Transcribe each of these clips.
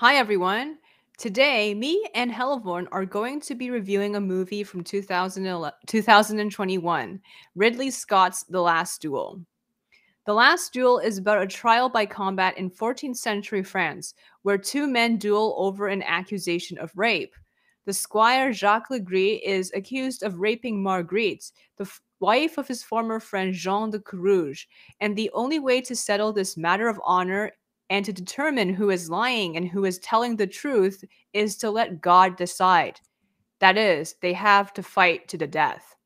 Hi, everyone. Today, me and Helevorn are going to be reviewing a movie from 2021 Ridley Scott's The Last Duel. The Last Duel is about a trial by combat in 14th century France, where two men duel over an accusation of rape. The squire Jacques Le Gris is accused of raping Marguerite, the f- wife of his former friend Jean de Carrouges, and the only way to settle this matter of honor and to determine who is lying and who is telling the truth is to let God decide. That is, they have to fight to the death.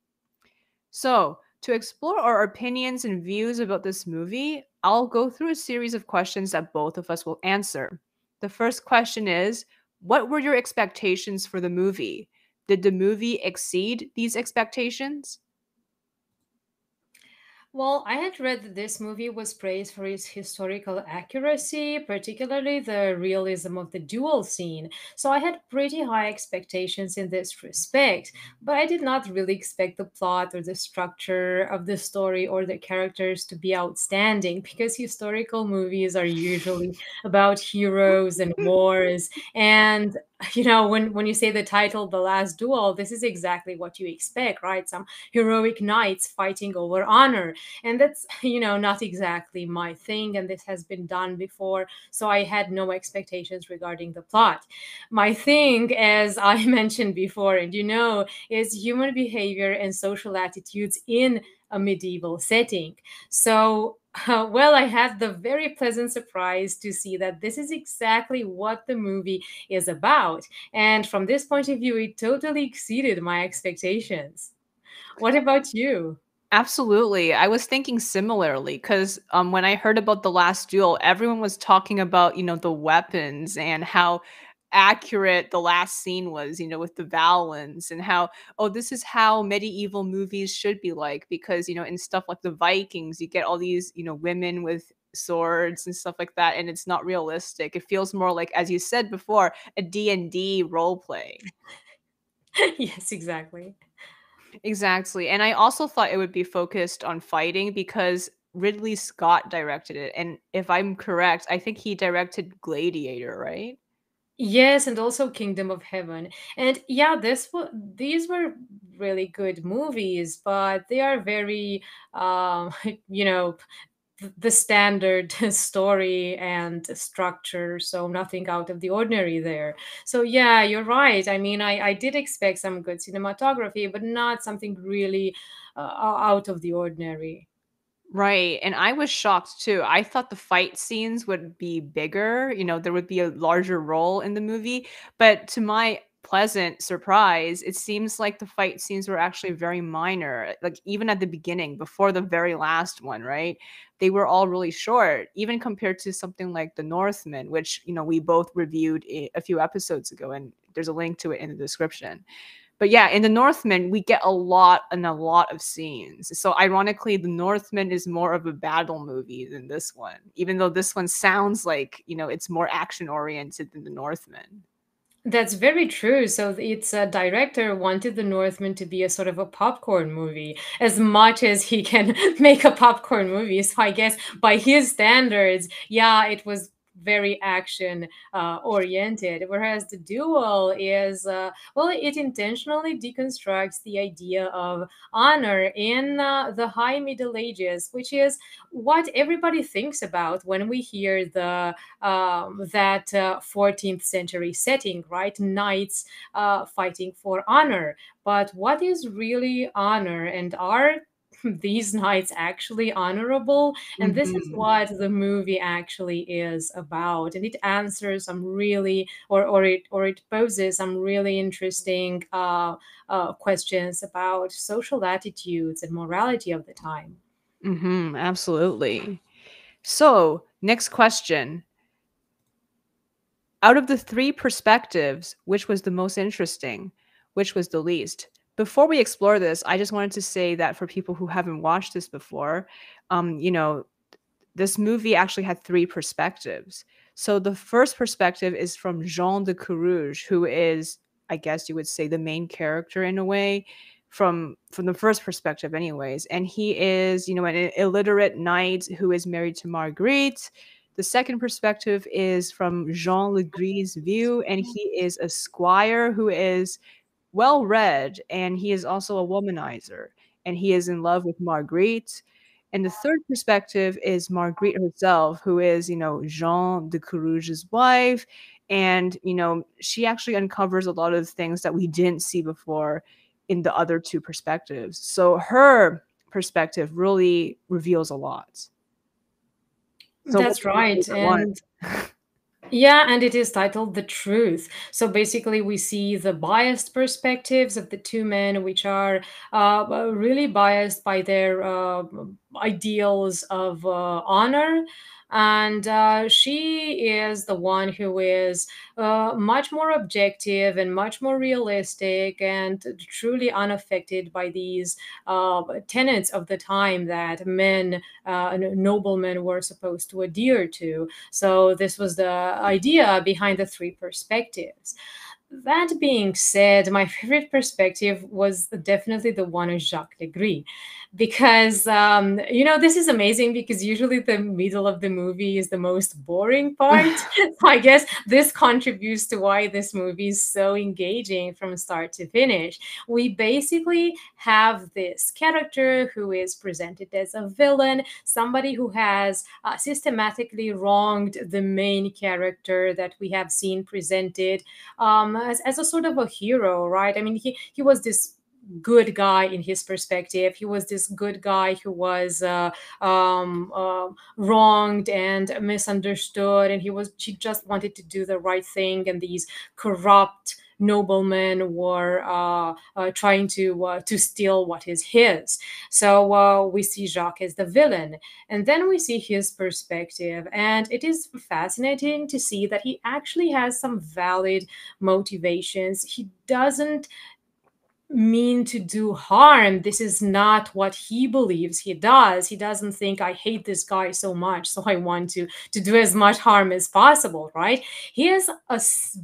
So, to explore our opinions and views about this movie, I'll go through a series of questions that both of us will answer. The first question is What were your expectations for the movie? Did the movie exceed these expectations? Well, I had read that this movie was praised for its historical accuracy, particularly the realism of the duel scene. So I had pretty high expectations in this respect, but I did not really expect the plot or the structure of the story or the characters to be outstanding because historical movies are usually about heroes and wars. And you know when when you say the title the last duel this is exactly what you expect right? Some heroic knights fighting over honor. And that's you know not exactly my thing and this has been done before so i had no expectations regarding the plot. My thing as i mentioned before and you know is human behavior and social attitudes in a medieval setting. So uh, well, I had the very pleasant surprise to see that this is exactly what the movie is about. And from this point of view, it totally exceeded my expectations. What about you? Absolutely. I was thinking similarly because um, when I heard about the last duel, everyone was talking about, you know, the weapons and how accurate the last scene was, you know, with the Valens and how, oh, this is how medieval movies should be like. Because, you know, in stuff like the Vikings, you get all these, you know, women with swords and stuff like that and it's not realistic it feels more like as you said before a d&d role play yes, exactly. Exactly. And I also thought it would be focused on fighting because Ridley Scott directed it. And if I'm correct, I think he directed Gladiator, right? Yes, and also Kingdom of Heaven. And yeah, this these were really good movies, but they are very um you know th- the standard story and structure, so nothing out of the ordinary there. So yeah, you're right. I mean, I I did expect some good cinematography, but not something really uh, out of the ordinary. Right. And I was shocked too. I thought the fight scenes would be bigger, you know, there would be a larger role in the movie. But to my pleasant surprise, it seems like the fight scenes were actually very minor. Like even at the beginning, before the very last one, right? They were all really short, even compared to something like The Northman, which, you know, we both reviewed a few episodes ago, and there's a link to it in the description. But yeah, in The Northman, we get a lot and a lot of scenes. So ironically, The Northman is more of a battle movie than this one, even though this one sounds like, you know, it's more action oriented than The Northman. That's very true. So its a director wanted The Northman to be a sort of a popcorn movie as much as he can make a popcorn movie. So I guess by his standards, yeah, it was very action uh, oriented. Whereas the duel is, uh, well, it intentionally deconstructs the idea of honor in uh, the high Middle Ages, which is what everybody thinks about when we hear the um, that uh, 14th century setting, right? Knights uh, fighting for honor. But what is really honor and are these knights actually honorable? And this is Mhm. what the movie actually is about. And it answers some really, or, or it or it poses some really interesting uh, uh, questions about social attitudes and morality of the time. Mm-hmm, absolutely. So, next question. Out of the 3 perspectives, which was the most interesting? Which was the least? Before we explore this, I just wanted to say that for people who haven't watched this before, um, you know, this movie actually had 3 perspectives. So the first perspective is from Jean de Carrouges, who is, I guess you would say, the main character in a way from from the first perspective anyways, and he is, you know, an illiterate knight who is married to Marguerite, The second perspective is from Jean Le Gris's view, and he is a squire who is well read, and he is also a womanizer, and he is in love with Marguerite. And the third perspective is Marguerite herself, who is, you know, Jean de Carrouges' wife. And, you know, she actually uncovers a lot of things that we didn't see before in the other two perspectives. So her perspective really reveals a lot. So That's right. And yeah, and it is titled The Truth. So basically, we see the biased perspectives of the two men, which are uh, really biased by their uh, ideals of uh, honor and uh, she is the one who is uh, much more objective and much more realistic and truly unaffected by these uh, tenets of the time that men uh, noblemen were supposed to adhere to. So this was the idea behind the three perspectives that being said, my favorite perspective was definitely the one of Jacques Le Gris because um, you know this is amazing because usually the middle of the movie is the most boring part. So i guess this contributes to why this movie is so engaging from start to finish. We basically have this character who is presented as a villain somebody who has uh, systematically wronged the main character that we have seen presented um, as, as a sort of a hero right i mean he, he was this good guy in his perspective. He was this good guy who was uh, um, uh, wronged and misunderstood, and he was he just wanted to do the right thing, and these corrupt noblemen were uh, uh, trying to uh, to steal what is his. So uh, we see Jacques as the villain, and then we see his perspective, and it is fascinating to see that he actually has some valid motivations. He doesn't mean to do harm. This is not what he believes he does. He doesn't think I hate this guy so much, so I want to to do as much harm as possible, right? He is a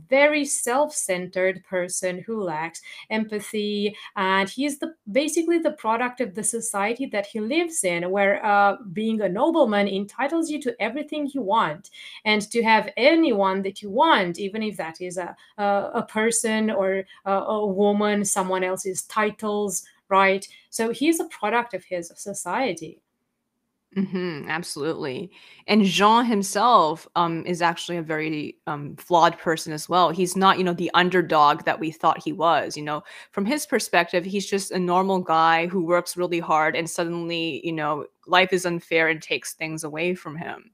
very self-centered person who lacks empathy, and he is the basically the product of the society that he lives in, where uh, being a nobleman entitles you to everything you want, and to have anyone that you want, even if that is a a, a person or a, a woman, someone else else's titles, right? So he's a product of his society. Mm-hmm, absolutely. And Jean himself um, is actually a very um, flawed person as well. He's not, you know, the underdog that we thought he was. You know, from his perspective, he's just a normal guy who works really hard and suddenly, you know, life is unfair and takes things away from him.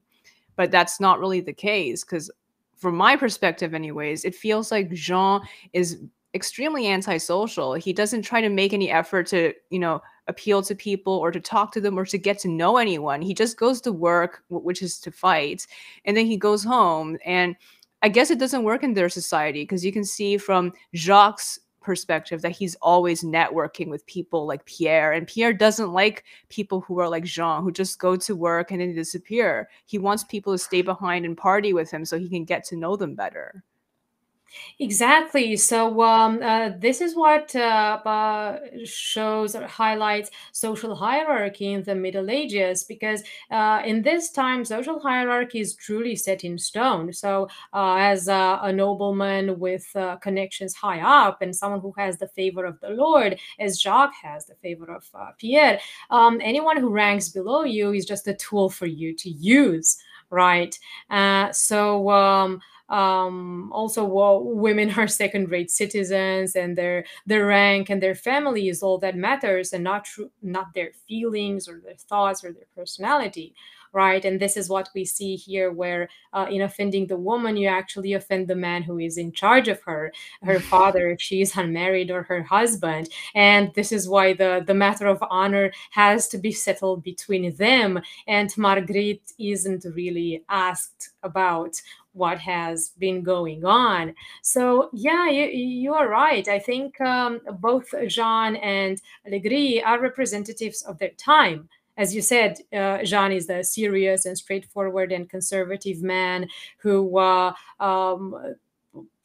But that's not really the case because, from my perspective, anyways, it feels like Jean is extremely antisocial. He doesn't try to make any effort to, you know, appeal to people or to talk to them or to get to know anyone. He just goes to work, which is to fight, and then he goes home. And I guess it doesn't work in their society because you can see from Jacques' perspective that he's always networking with people like Pierre. And Pierre doesn't like people who are like Jean, who just go to work and then disappear. He wants people to stay behind and party with him so he can get to know them better. Exactly. So um, uh, this is what uh, uh, shows or highlights social hierarchy in the Middle Ages, because uh, in this time, social hierarchy is truly set in stone. So, uh, as a nobleman with uh, connections high up and someone who has the favor of the Lord, as Jacques has the favor of Pierre, um, anyone who ranks below you is just a tool for you to use, right? so. Um, um, also well, women are second-rate citizens and their their rank and their family is all that matters and not true not their feelings or their thoughts or their personality right and this is what we see here where uh, in offending the woman you actually offend the man who is in charge of her her father if she is unmarried or her husband and this is why the the matter of honor has to be settled between them and marguerite isn't really asked about what has been going on. So yeah, you, you are right. I think um, both Jean and Le Gris are representatives of their time. As you said, uh, Jean is the serious and straightforward and conservative man who uh, um,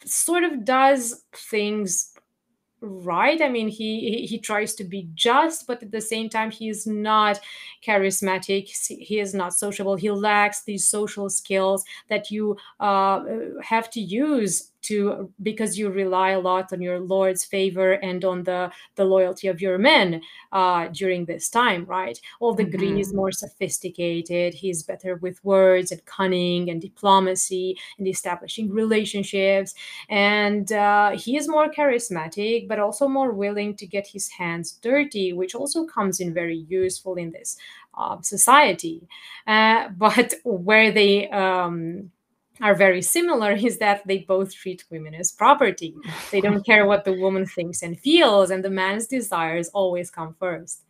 sort of does things right. I mean he he tries to be just but at the same time he is not charismatic. He is not sociable. He lacks these social skills that you uh, have to use to because you rely a lot on your lord's favor and on the the loyalty of your men uh, during this time right? All the mm-hmm. is more sophisticated. He's better with words and cunning and diplomacy and establishing relationships. And uh, he is more charismatic but also more willing to get his hands dirty which also comes in very useful in this uh, society. Uh, but where they um, are very similar is that they both treat women as property. They don't care what the woman thinks and feels, and the man's desires always come first.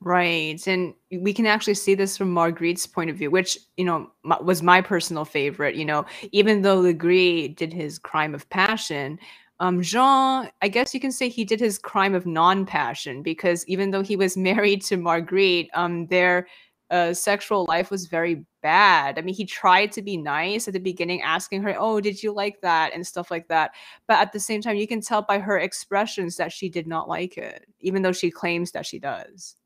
Right. And we can actually see this from Marguerite's point of view, which, you know, was my personal favorite. You know, even though Le Gris did his crime of passion, um, Jean, I guess you can say he did his crime of non passion because even though he was married to Marguerite, um, their uh, sexual life was very bad. I mean, he tried to be nice at the beginning, asking her, Oh, did you like that? and stuff like that. But at the same time, you can tell by her expressions that she did not like it, even though she claims that she does.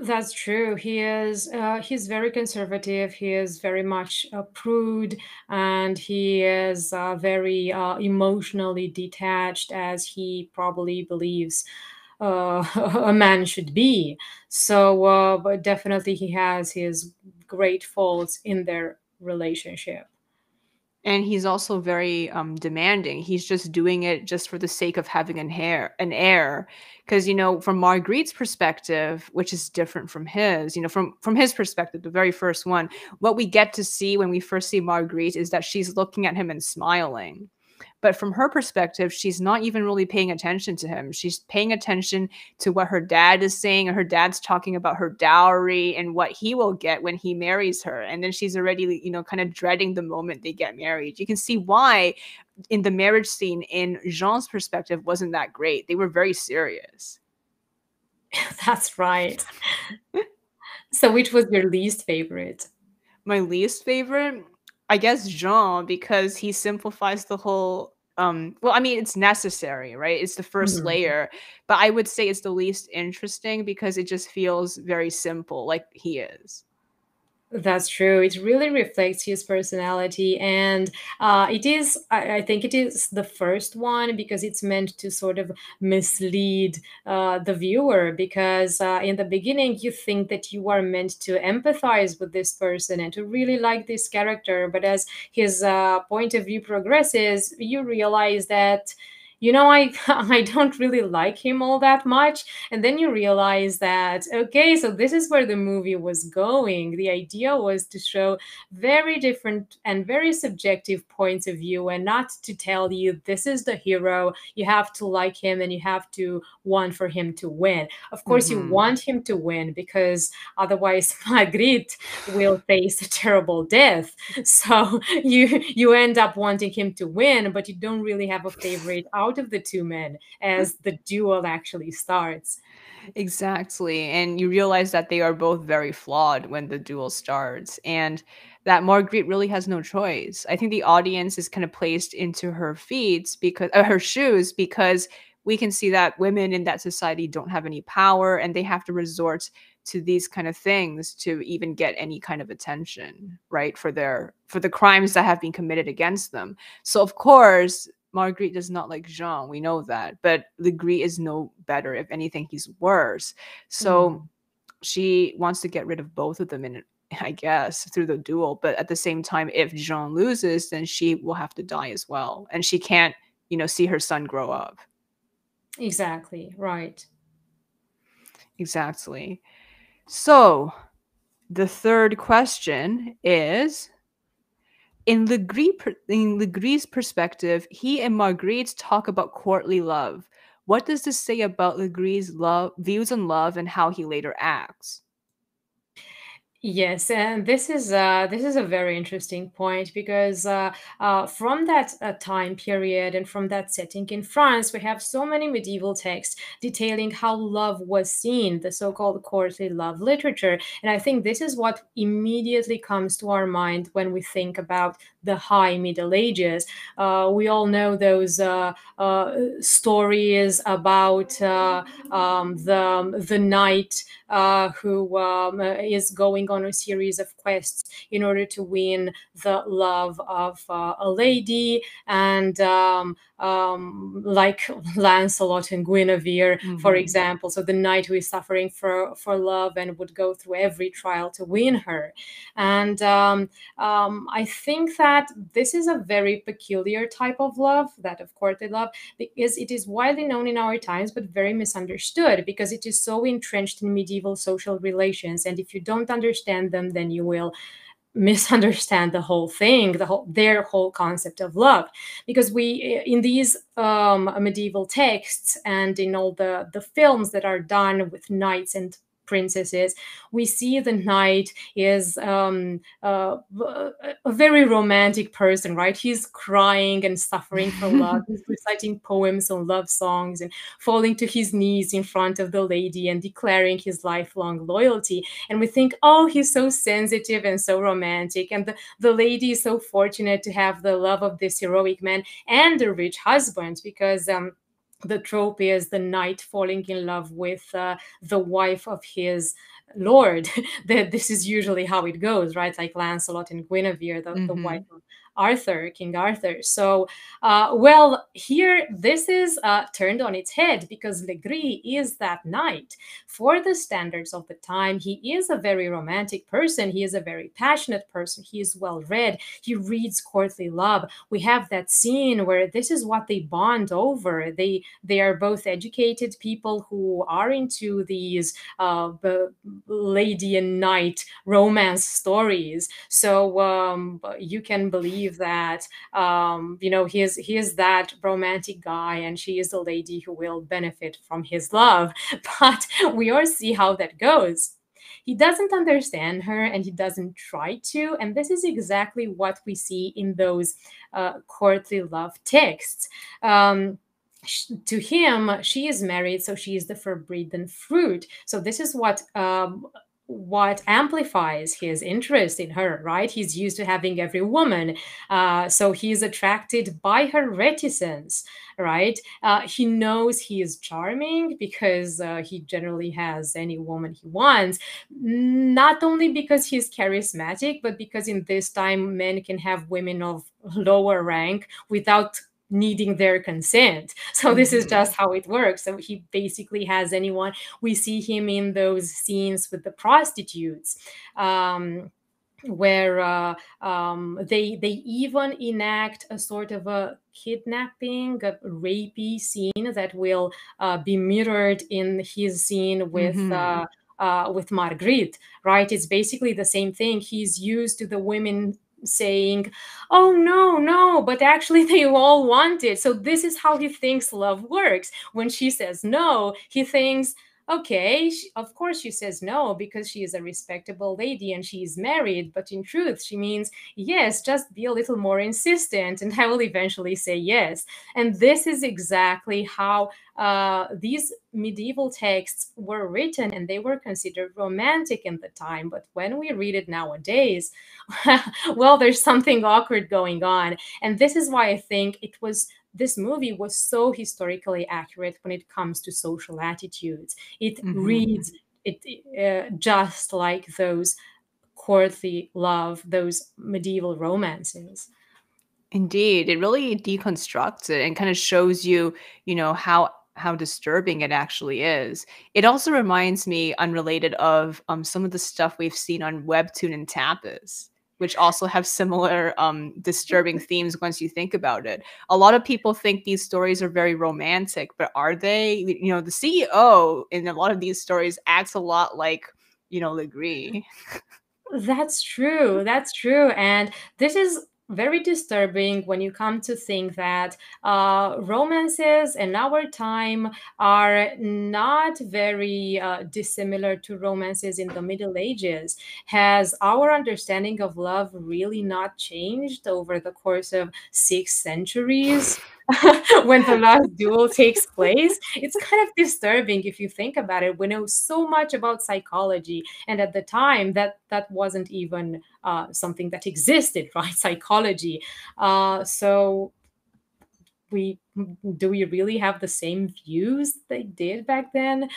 That's true. He is uh, he's very conservative. He is very much a prude, and he is uh, very uh, emotionally detached, as he probably believes uh, a man should be. So, uh, but definitely he has his great faults in their relationship. And he's also very um, demanding. He's just doing it just for the sake of having an heir, an heir. Because you know, from Marguerite's perspective, which is different from his, you know, from from his perspective, the very first one, what we get to see when we first see Marguerite is that she's looking at him and smiling but from her perspective, she's not even really paying attention to him. She's paying attention to what her dad is saying, and her dad's talking about her dowry and what he will get when he marries her. And then she's already, you know, kind of dreading the moment they get married. You can see why in the marriage scene, in Jean's perspective, wasn't that great. They were very serious. That's right. so, which was your least favorite? My least favorite? I guess Jean because he simplifies the whole um well I mean it's necessary, right? It's the 1st mm-hmm. layer, but I would say it's the least interesting because it just feels very simple like he is. That's true. It really reflects his personality. And uh, it is, I, I, think it is the first one because it's meant to sort of mislead uh, the viewer. Because uh, in the beginning, you think that you are meant to empathize with this person and to really like this character. But as his uh, point of view progresses, you realize that you know, I I don't really like him all that much. And then you realize that okay, so this is where the movie was going. The idea was to show very different and very subjective points of view and not to tell you this is the hero, you have to like him and you have to want for him to win. Of course, mm-hmm. you want him to win because otherwise Marguerite will face a terrible death. So you you end up wanting him to win, but you don't really have a favorite out out of the two men as the duel actually starts. Exactly. And you realize that they are both very flawed when the duel starts and that Marguerite really has no choice. I think the audience is kind of placed into her feet because uh, her shoes because we can see that women in that society don't have any power and they have to resort to these kind of things to even get any kind of attention right for their for the crimes that have been committed against them so of course Marguerite does not like Jean. We know that. But Le Gris is no better. If anything, he's worse. So mm. she wants to get rid of both of them in I guess, through the duel. But at the same time, if Jean loses, then she will have to die as well. And she can't, you know, see her son grow up. Exactly. Right. Exactly. So the third question is in Le Gris, in Le Gris's perspective, he and Marguerite talk about courtly love. What does this say about Le Gris's love, views on love, and how he later acts? Yes, and this is uh, this is a very interesting point because uh, uh, from that uh, time period and from that setting in France, we have so many medieval texts detailing how love was seen, the so-called courtly love literature, and I think this is what immediately comes to our mind when we think about the High Middle Ages. Uh, we all know those uh, stories about um, the the knight who um, is going on a series of quests in order to win the love of uh, a lady. And um, um, like Lancelot and Guinevere, mm-hmm. for example. So the knight who is suffering for for love and would go through every trial to win her. And um, um, I think that this is a very peculiar type of love, that of course, courtly love, because it is widely known in our times, but very misunderstood because it is so entrenched in medieval social relations. And if you don't understand them, then you will misunderstand the whole thing the whole their whole concept of love. Because we in these um, medieval texts and in all the the films that are done with knights and princesses, we see the knight is um, uh, a very romantic person, right? He's crying and suffering for love. He's reciting poems and love songs and falling to his knees in front of the lady and declaring his lifelong loyalty. And we think, oh, he's so sensitive and so romantic. And the, the lady is so fortunate to have the love of this heroic man and a rich husband because um, the trope is the knight falling in love with uh, the wife of his lord that this is usually how it goes right like lancelot and guinevere the, mm-hmm. the wife of Arthur, King Arthur. So, uh, well, here this is uh, turned on its head because Le Gris is that knight. For the standards of the time, he is a very romantic person. He is a very passionate person. He is well read. He reads courtly love. We have that scene where this is what they bond over. They they are both educated people who are into these uh, lady and knight romance stories. So um, you can believe that um, you know he is he is that romantic guy and she is the lady who will benefit from his love. But we all see how that goes. He doesn't understand her and he doesn't try to and this is exactly what we see in those uh, courtly love texts. Um, to him, she is married, so she is the forbidden fruit. So this is what um, what amplifies his interest in her, right? He's used to having every woman. Uh, so he's attracted by her reticence, right? Uh, he knows he is charming because uh, he generally has any woman he wants, not only because he's charismatic, but because in this time men can have women of lower rank without needing their consent. So this is mm-hmm. just how it works. So he basically has anyone. We see him in those scenes with the prostitutes. Um, where uh, um, they they even enact a sort of a kidnapping, a rapey scene that will uh, be mirrored in his scene with. Mm-hmm. Uh, uh, with Marguerite, right? It's basically the same thing. He's used to the women saying, Oh, no, no, but actually they all want it. So this is how he thinks love works. When she says no, he thinks, okay, she, of course she says no because she is a respectable lady and she is married. But in truth, she means, yes, just be a little more insistent and I will eventually say yes. And this is exactly how uh, these medieval texts were written and they were considered romantic in the time. But when we read it nowadays, well, there's something awkward going on. And this is why I think it was this movie was so historically accurate when it comes to social attitudes. It mm-hmm. reads it uh, just like those courtly love, those medieval romances. Indeed, it really deconstructs it and kind of shows you, you know, how how disturbing it actually is. It also reminds me, unrelated, of um, some of the stuff we've seen on Webtoon and Tapas which also have similar um, disturbing themes once you think about it. A lot of people think these stories are very romantic, but are they? You know, the CEO in a lot of these stories acts a lot like, you know, Le Gris. That's true. That's true. And this is very disturbing when you come to think that uh, romances in our time are not very uh, dissimilar to romances in the Middle Ages. Has our understanding of love really not changed over the course of six centuries? when the last duel takes place. It's kind of disturbing if you think about it. We know so much about psychology, and at the time, that that wasn't even uh, something that existed, right? Psychology. Uh, so we do we really have the same views they did back then?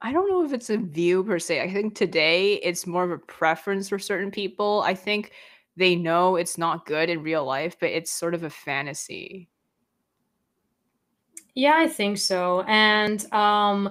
I don't know if it's a view per se. I think today it's more of a preference for certain people. I think they know it's not good in real life, but it's sort of a fantasy. Yeah, I think so. And um,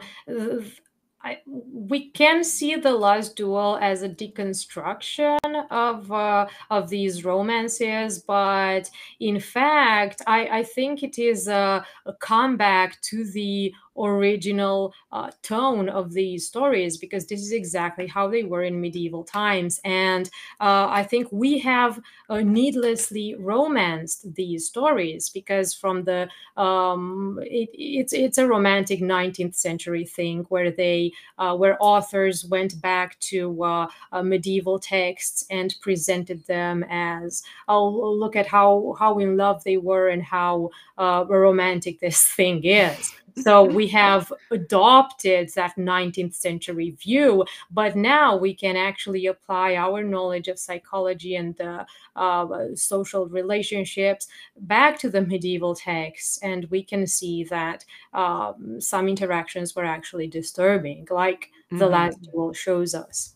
I, we can see the last duel as a deconstruction of uh, of these romances, but in fact, I, I think it is a, a comeback to the original uh, tone of these stories because this is exactly how they were in medieval times. And uh, I think we have uh, needlessly romanced these stories because from the um, it, it's it's a romantic 19th century thing where they uh, where authors went back to uh, uh, medieval texts and presented them as oh look at how how in love they were and how romantic this thing is so we have adopted that 19th century view, but now we can actually apply our knowledge of psychology and the uh, social relationships back to the medieval texts, and we can see that um, some interactions were actually disturbing, like mm-hmm. the last duel shows us.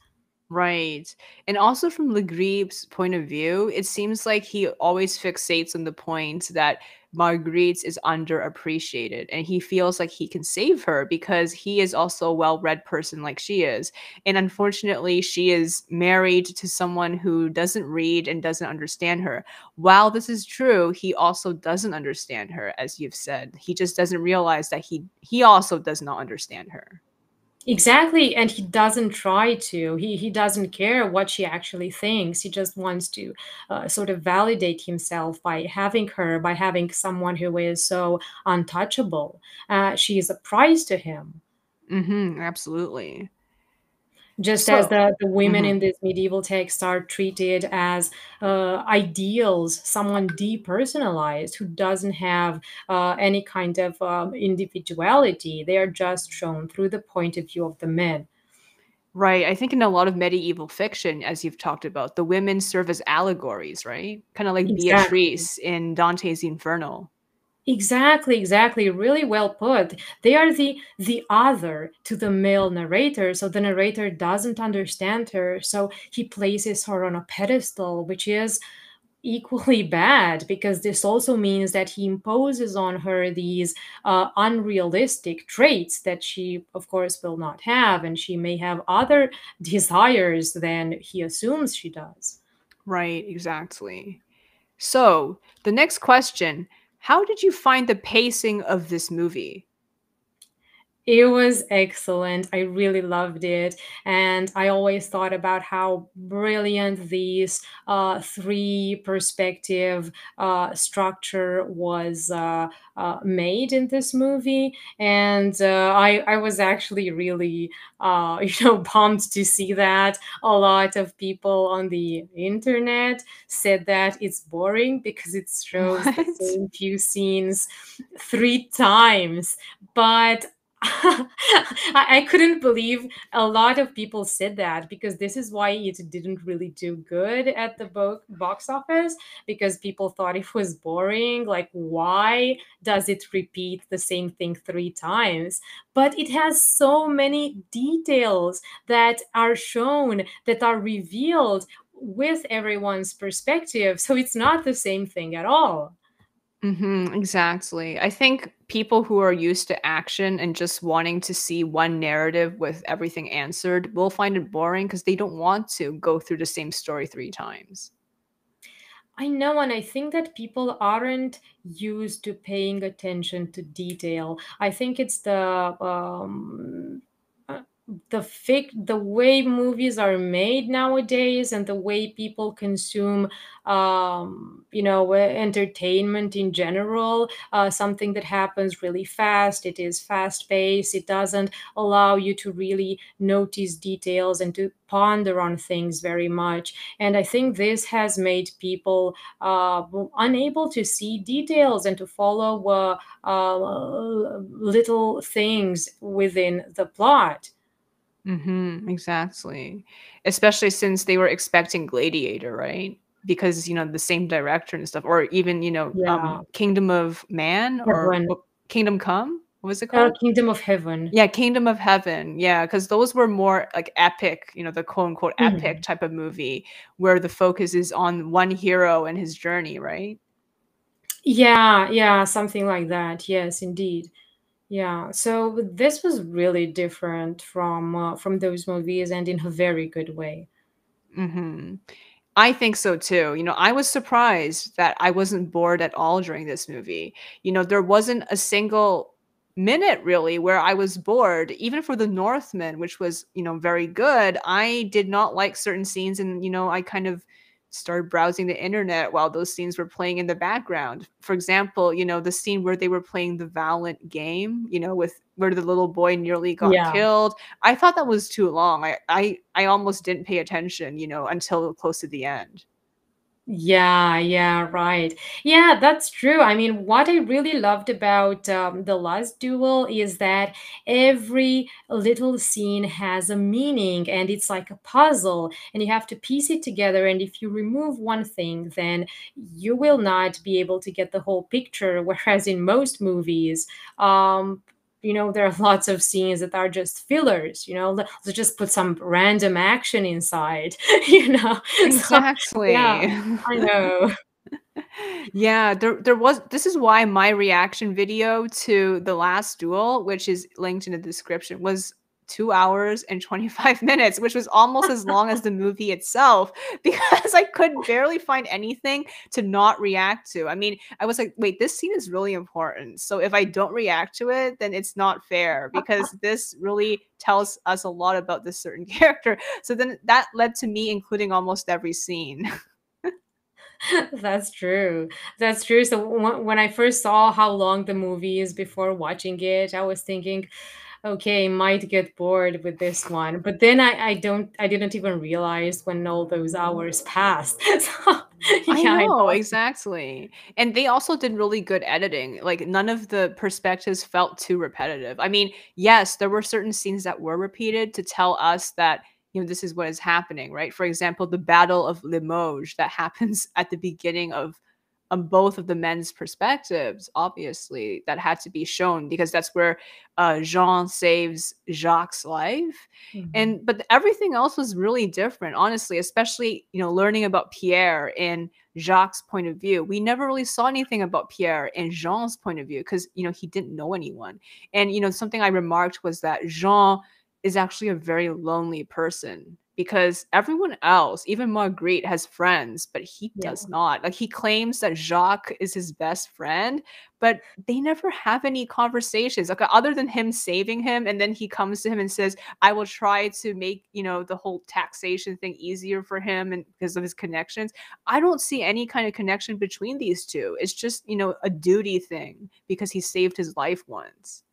Right. And also from Legrebe's point of view, it seems like he always fixates on the point that Marguerite is underappreciated and he feels like he can save her because he is also a well-read person like she is. And unfortunately, she is married to someone who doesn't read and doesn't understand her. While this is true, he also doesn't understand her as you've said. He just doesn't realize that he he also does not understand her. Exactly, and he doesn't try to. He he doesn't care what she actually thinks. He just wants to uh, sort of validate himself by having her, by having someone who is so untouchable. Uh, she is a prize to him. Mm-hmm, absolutely just so, as the, the women mm-hmm. in this medieval text are treated as uh, ideals someone depersonalized who doesn't have uh, any kind of um, individuality. They are just shown through the point of view of the men. Right. I think in a lot of medieval fiction as you've talked about the women serve as allegories right? Kind of like exactly. beatrice in dante's inferno Exactly, exactly. Really well put. They are the the other to the male narrator, so the narrator doesn't understand her, so he places her on a pedestal, which is equally bad because this also means that he imposes on her these uh, unrealistic traits that she, of course, will not have, and she may have other desires than he assumes she does. Right, exactly. So the next question how did you find the pacing of this movie? It was excellent. I really loved it. And I always thought about how brilliant this uh, three perspective uh, structure was uh, uh made in this movie. And uh, I, I was actually really, uh, you know, pumped to see that. A lot of people on the internet said that it's boring because it shows what? the same few scenes three times. But I, couldn't believe a lot of people said that because this is why it didn't really do good at the bo- box office because people thought it was boring. Like, why does it repeat the same thing three times? But it has so many details that are shown, that are revealed with everyone's perspective. So it's not the same thing at all. Mm-hmm, exactly. I think people who are used to action and just wanting to see one narrative with everything answered will find it boring because they don't want to go through the same story three times. I know, and I think that people aren't used to paying attention to detail. I think it's the um, the fic the way movies are made nowadays and the way people consume um, you know entertainment in general uh, something that happens really fast it is fast paced it doesn't allow you to really notice details and to ponder on things very much. And i think this has made people uh, unable to see details and to follow uh, uh little things within the plot Mhm, exactly. Especially since they were expecting Gladiator, right? Because, you know, the same director and stuff, or even, you know, Yeah. um, Kingdom of Man or Heaven. w Kingdom Come? What was it Uh, called? Kingdom of Heaven. Yeah, Kingdom of Heaven, Yeah, because those were more, like, epic, you know, the quote, unquote "epic" Mhm. type of movie where the focus is on one hero and his journey, right? Yeah, yeah, something like that, yes, indeed. Yeah, so this was really different from, uh, from those movies and in a very good way. Mhm. I think so too, you know, I was surprised that I wasn't bored at all during this movie. You know, there wasn't a single minute really where I was bored, even for The Northman, which was, you know, very good, I did not like certain scenes and, you know, I kind of started browsing the internet while those scenes were playing in the background. For example, you know, the scene where they were playing the Valorant game, you know, with where the little boy nearly got Yeah. killed, I thought that was too long, I I I almost didn't pay attention, you know, until close to the end. Yeah, yeah, right. Yeah, that's true. I mean, what I really loved about, um, The Last Duel is that every little scene has a meaning, and it's like a puzzle, and you have to piece it together, and if you remove one thing, then you will not be able to get the whole picture, whereas in most movies, um, you know, there are lots of scenes that are just fillers, you know, let's just put some random action inside, you know? So, yeah, Exactly. I know. Yeah, there there was this is why my reaction video to The Last Duel, which is linked in the description, was 2 hours and 25 minutes, which was almost as long as the movie itself, because I could barely find anything to not react to. I mean, I was like, "Wait, this scene is really important, so if I don't react to it, then it's not fair because this really tells us a lot about this certain character." So then that led to me including almost every scene. That's true. That's true. So when I first saw how long the movie is before watching it, I was thinking, "Okay, might get bored with this one." But then I I don't I didn't even realize when all those hours passed. So, yeah, I know, know. exactly. And they also did really good editing, like, none of the perspectives felt too repetitive. I mean, yes, there were certain scenes that were repeated to tell us that, you know, this is what is happening, right? For example, the Battle of Limoges that happens at the beginning of of both of the men's perspectives, obviously, that had to be shown because that's where, uh, Jean saves Jacques' life, Mhm. and but everything else was really different, honestly, especially, you know, learning about Pierre and Jacques' point of view. We never really saw anything about Pierre and Jean's point of view because you know, he didn't know anyone. And, you know, something I remarked was that Jean is actually a very lonely person because everyone else, even Marguerite, has friends, but he does not. Like, he claims that Jacques is his best friend, but they never have any conversations, like, other than him saving him, and then he comes to him and says, "I will try to make, you know, the whole taxation thing easier for him and because of his connections." I don't see any kind of connection between these 2. It's just, you know, a duty thing because he saved his life once.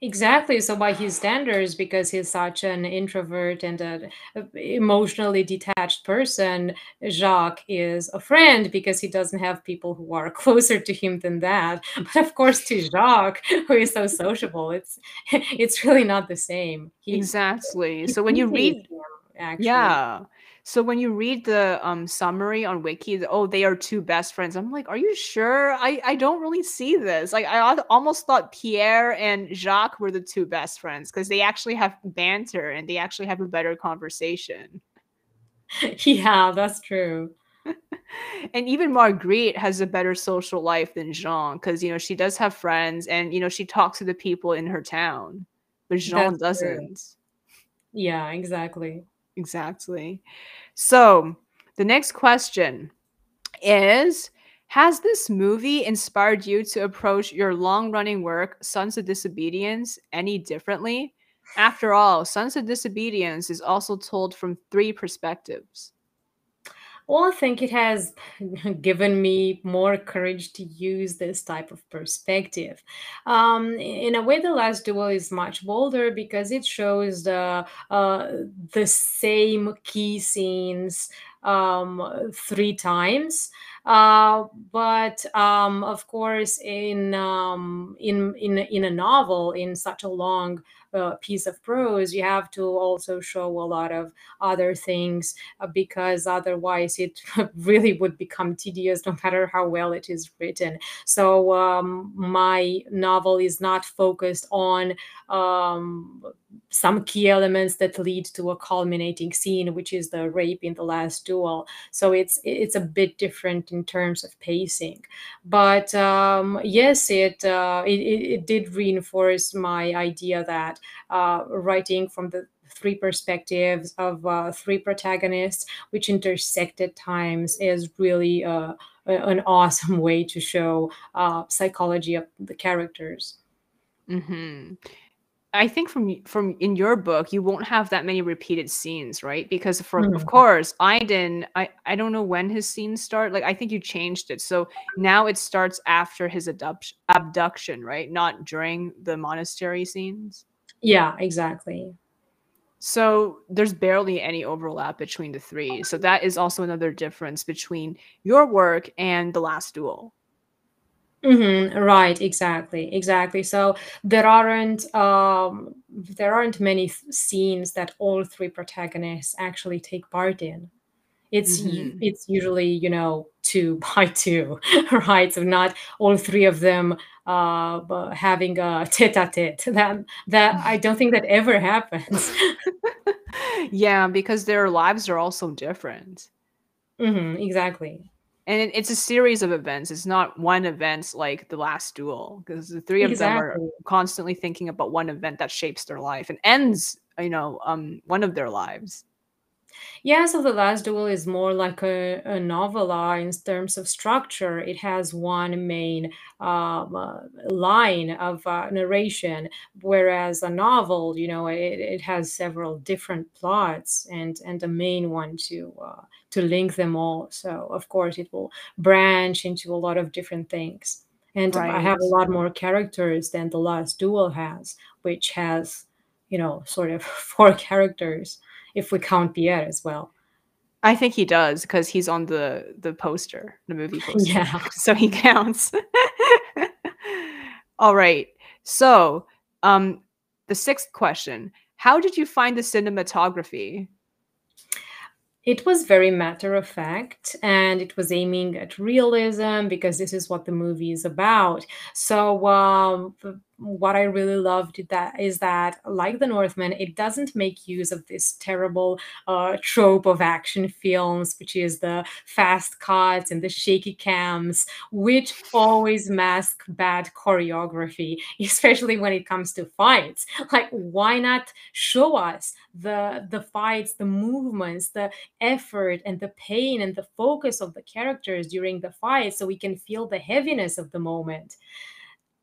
Exactly, so by his standards, because he's such an introvert and an emotionally detached person, Jacques is a friend because he doesn't have people who are closer to him than that. But of course, to Jacques, who is so sociable, it's it's really not the same. He Exactly. he So when you read him, actually. Yeah. So when you read the, um, summary on Wiki, the "Oh, they are 2 best friends." I'm like, "Are you sure? I I don't really see this." Like, I almost thought Pierre and Jacques were the 2 best friends because they actually have banter and they actually have a better conversation. Yeah, that's true. And even Marguerite has a better social life than Jean 'cause, you know, she does have friends and, you know, she talks to the people in her town, but Jean That's doesn't. Yeah, exactly. Exactly. So, the next question is, has this movie inspired you to approach your long-running work, Sons of Disobedience, any differently? After all, Sons of Disobedience is also told from three perspectives. Well, I think it has given me more courage to use this type of perspective. Um, in a way, The Last Duel is much bolder because it shows the uh, the same key scenes um, three times. Uh, but um, of course, in um, in in in a novel, in such a long uh, piece of prose, you have to also show a lot of other things uh, because otherwise it really would become tedious no matter how well it is written. So um, my novel is not focused on um, some key elements that lead to a culminating scene, which is the rape in the last duel. So it's it's a bit different in terms of pacing, but um, yes, it, uh, it it did reinforce my idea that uh, writing from the three perspectives of uh, three protagonists, which intersect at times, is really uh, an awesome way to show uh, psychology of the characters. Mm-hmm. I think from from in your book, you won't have that many repeated scenes, right? Because for mm. of course, Aiden, I I don't know when his scenes start. Like I think you changed it, so now it starts after his abduction, abduction, right? Not during the monastery scenes. Yeah, exactly. So there's barely any overlap between the three. So that is also another difference between your work and the last duel. Mm-hmm, right, exactly, exactly. So there aren't um, there aren't many scenes that all three protagonists actually take part in. It's mm-hmm. it's usually you know two by two, right? So not all three of them uh, having a tete-a-tete. That that I don't think that ever happens. yeah, because their lives are also different. Mm-hmm, exactly and it, it's a series of events it's not one event like the last duel because the three of exactly. them are constantly thinking about one event that shapes their life and ends you know um one of their lives yeah, so The Last Duel is more like a, a novella in terms of structure. It has one main um, uh, line of uh, narration, whereas a novel, you know, it, it has several different plots and and a main one to uh, to link them all. So of course, it will branch into a lot of different things. And right. I have a lot more characters than The Last Duel has, which has, you know, sort of four characters if we count Pierre as well. I think he does because he's on the the poster, the movie poster. Yeah. So he counts. All right. So, um the sixth question, how did you find the cinematography? It was very matter of fact and it was aiming at realism because this is what the movie is about. So, um, what I really loved that is that, like The Northman, it doesn't make use of this terrible uh, trope of action films, which is the fast cuts and the shaky cams, which always mask bad choreography, especially when it comes to fights. Like, why not show us the the fights, the movements, the effort, and the pain and the focus of the characters during the fight, so we can feel the heaviness of the moment?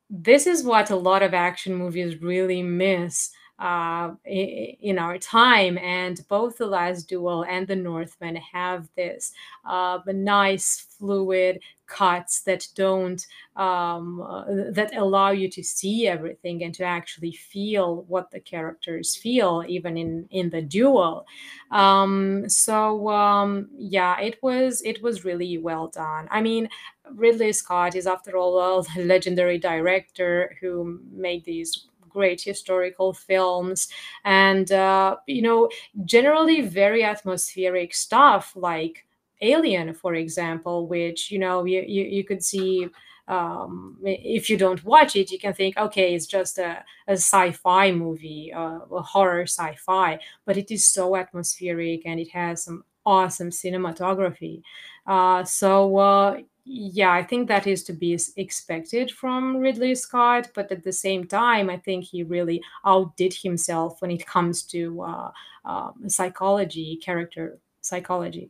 This is what a lot of action movies really miss uh, in our time. And both The Last Duel and The Northman have this uh, nice, fluid cuts that don't, um, uh, that allow you to see everything and to actually feel what the characters feel, even in, in the duel. Um, so, um, yeah, it was, it was really well done. I mean, Ridley Scott is, after all, a legendary director who made these great historical films and uh, you know generally very atmospheric stuff like alien for example which you know you, you, you could see um, if you don't watch it, you can think, okay, it's just a, a sci-fi movie, uh, a horror sci-fi, but it is so atmospheric and it has some awesome cinematography. Uh, so uh, yeah, I think that is to be expected from Ridley Scott, but at the same time, I think he really outdid himself when it comes to uh, um, psychology, character psychology.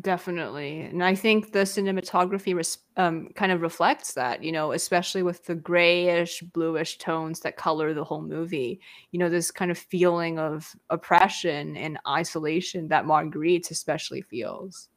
Definitely. And I think the cinematography res- um, kind of reflects that, you know, especially with the grayish, bluish tones that color the whole movie. You know, this kind of feeling of oppression and isolation that Marguerite especially feels.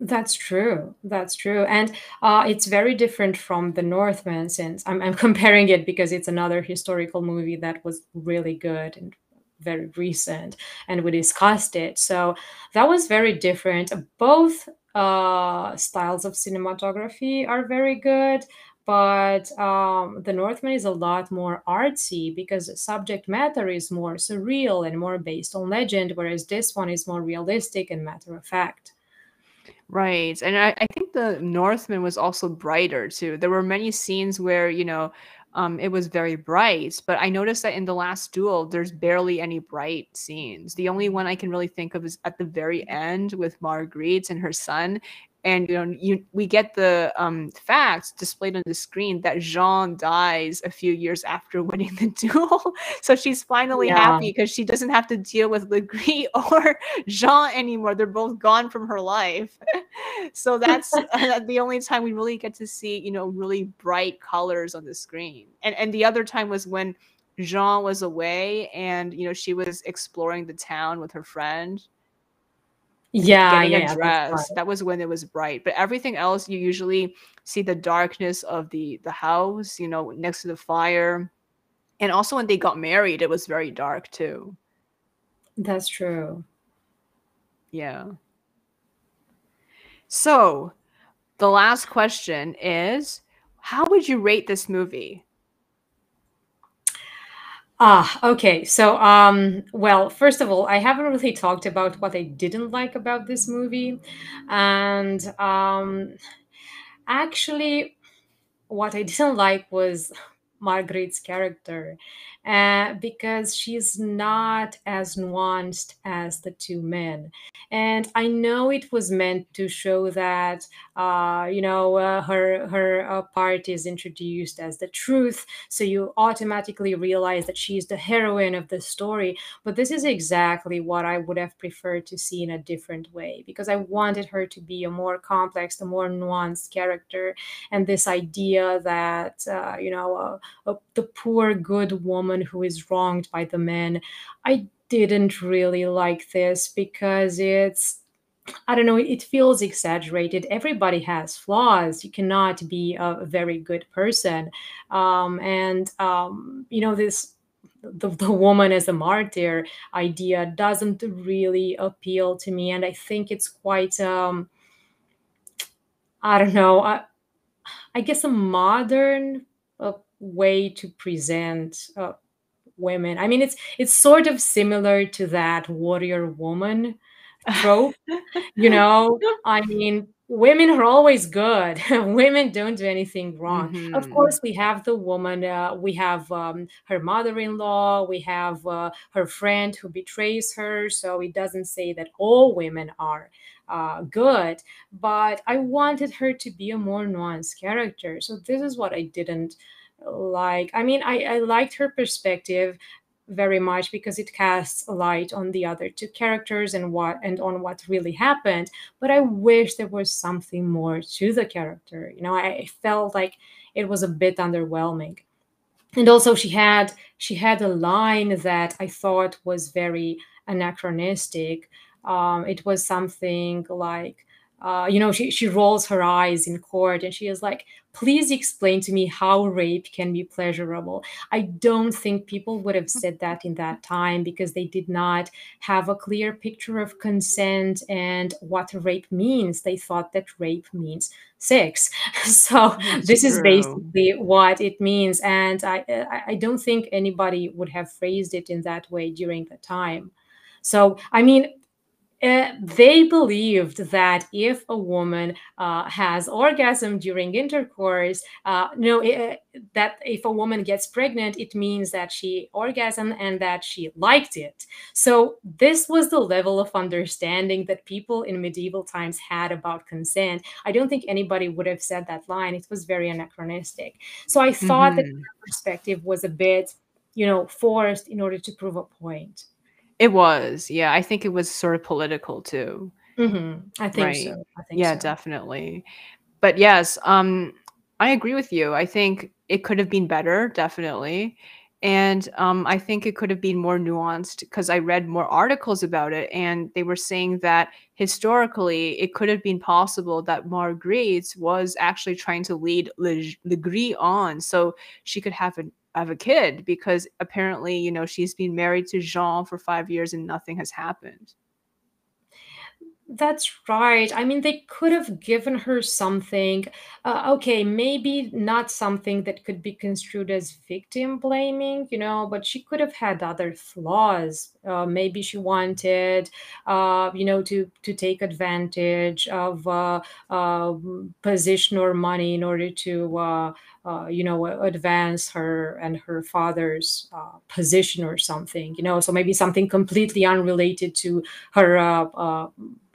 That's true. That's true. And uh, it's very different from The Northman since I'm, I'm comparing it because it's another historical movie that was really good and very recent and we discussed it. So that was very different. Both uh, styles of cinematography are very good, but um, The Northman is a lot more artsy because subject matter is more surreal and more based on legend, whereas this one is more realistic and matter of fact. Right. And I, I think the Northman was also brighter too. There were many scenes where, you know, um, it was very bright, but I noticed that in the last duel, there's barely any bright scenes. The only one I can really think of is at the very end with Marguerite and her son, and you know you we get the um, facts displayed on the screen that Jean dies a few years after winning the duel. so she's finally Yeah. happy because she doesn't have to deal with Le Gris or Jean anymore. They're both gone from her life. so that's uh, the only time we really get to see you know really bright colors on the screen. And and the other time was when Jean was away and you know she was exploring the town with her friend Yeah, getting yeah, a dress. That was when it was bright. But everything else, you usually see the darkness of the the house, you know, next to the fire. And also when they got married, it was very dark too. That's true. Yeah. So the last question is, how would you rate this movie? Ah, okay. So, um, well, first of all, I haven't really talked about what I didn't like about this movie. And um, actually, what I didn't like was Margaret's character, uh, because she's not as nuanced as the two men. And I know it was meant to show that, uh, you know, uh, her her uh, part is introduced as the truth, so you automatically realize that she's the heroine of the story. But this is exactly what I would have preferred to see in a different way, because I wanted her to be a more complex, a more nuanced character and this idea that uh, you know the poor good woman who is wronged by the men i didn't really like this because it's i don't know it feels exaggerated. Everybody has flaws. You cannot be a very good person. Um, and um, you know this the, the woman as a martyr idea doesn't really appeal to me. And i think it's quite um, i don't know I, I guess a modern uh, way to present uh, women. I mean, it's it's sort of similar to that warrior woman trope. You know, I mean, women are always good. women don't do anything wrong. Of hmm course, we have the woman. Uh, we have um, her mother-in-law. We have uh, her friend who betrays her. So it doesn't say that all women are uh, good, but I wanted her to be a more nuanced character. So this is what I didn't like. I mean, I, I liked her perspective very much because it casts light on the other two characters and what and on what really happened but i wish there was something more to the character you know i, felt like it was a bit underwhelming and also she had she had a line that i thought was very anachronistic um, it was something like uh, you know she, she rolls her eyes in court and she is like please explain to me how rape can be pleasurable. I don't think people would have said that in that time because they did not have a clear picture of consent and what rape means. They thought that rape means sex. So That's this is basically what it means. And I, I i don't think anybody would have phrased it in that way during the time. So i mean uh, they believed that if a woman uh, has orgasm during intercourse, uh, no, uh, that if a woman gets pregnant, it means that she orgasmed and that she liked it. So this was the level of understanding that people in medieval times had about consent. I don't think anybody would have said that line. It was very anachronistic. So I thought that hmm her perspective was a bit, you know, forced in order to prove a point. It was. Yeah, I think it was sort of political too. Mhm. I think Right. so. I think Yeah, so. definitely. But yes, um, I agree with you. I think it could have been better, definitely. And um, I think it could have been more nuanced because I read more articles about it, and they were saying that historically it could have been possible that Marguerite was actually trying to lead Le- Legree on so she could have a have a kid because apparently, you know, she's been married to Jean for five years and nothing has happened. That's right. I mean, they could have given her something. Uh, okay, maybe not something that could be construed as victim blaming, you know, but she could have had other flaws. Uh, maybe she wanted, uh, you know, to to take advantage of uh, uh, position or money in order to, uh, uh, you know, advance her and her father's uh, position or something, you know. So maybe something completely unrelated to her uh, uh,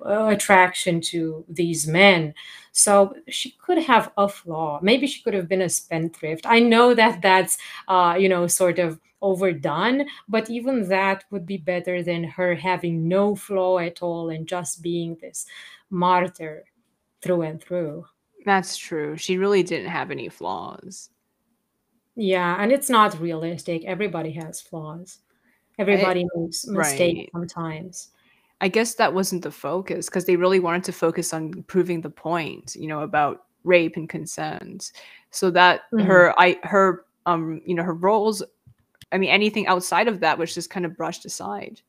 uh, attraction to these men. So she could have a flaw. Maybe she could have been a spendthrift. I know that that's, uh, you know, sort of overdone, but even that would be better than her having no flaw at all and just being this martyr through and through. That's true. She really didn't have any flaws. Yeah, and it's not realistic. Everybody has flaws. I, Everybody makes mistakes right. sometimes. I guess that wasn't the focus because they really wanted to focus on proving the point, you know, about rape and consent. So that Mhm. her I her um you know her roles I mean anything outside of that was just kind of brushed aside.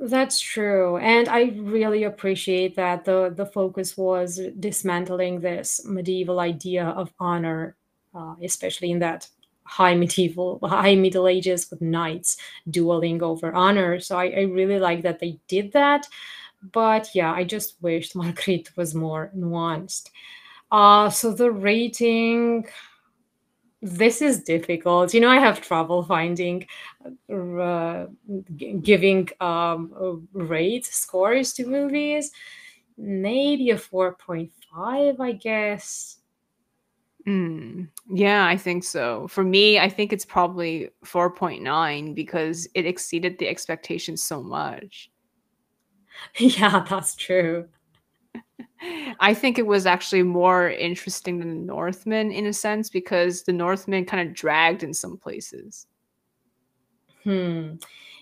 That's true. And I really appreciate that the the focus was dismantling this medieval idea of honor, uh, especially in that high medieval high middle ages with knights dueling over honor. So I, I really like that they did that. But yeah, I just wished Marguerite was more nuanced. Uh, so the rating, this is difficult. You know, I have trouble finding uh, giving um, rate scores to movies. Maybe a 4.5, I guess. Mm, yeah, I think so. For me, I think it's probably 4.9 because it exceeded the expectations so much. Yeah, that's true. I think it was actually more interesting than the Northman in a sense because the Northman kind of dragged in some places. Hmm.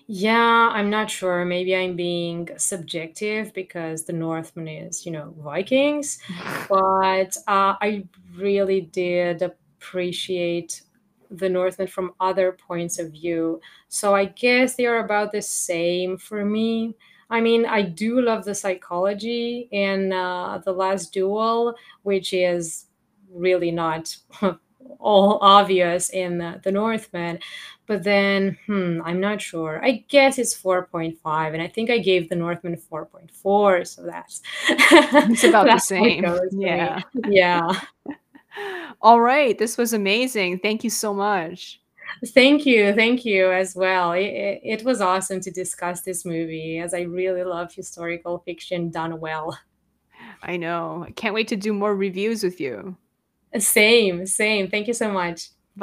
Yeah, I'm not sure. Maybe I'm being subjective because the Northman is, you know, Vikings. But uh, I really did appreciate the Northman from other points of view. So I guess they are about the same for me. I mean, I do love the psychology in uh, The Last Duel, which is really not all obvious in the, the Northman. But then, hmm, I'm not sure. I guess it's 4.5, and I think I gave the Northman 4.4, so that's It's about the that's it same. goes for me. Yeah. Yeah. All right. This was amazing. Thank you so much. Thank you. Thank you as well. It, it, it was awesome to discuss this movie as I really love historical fiction done well. I know. I can't wait to do more reviews with you. Same, same. Thank you so much.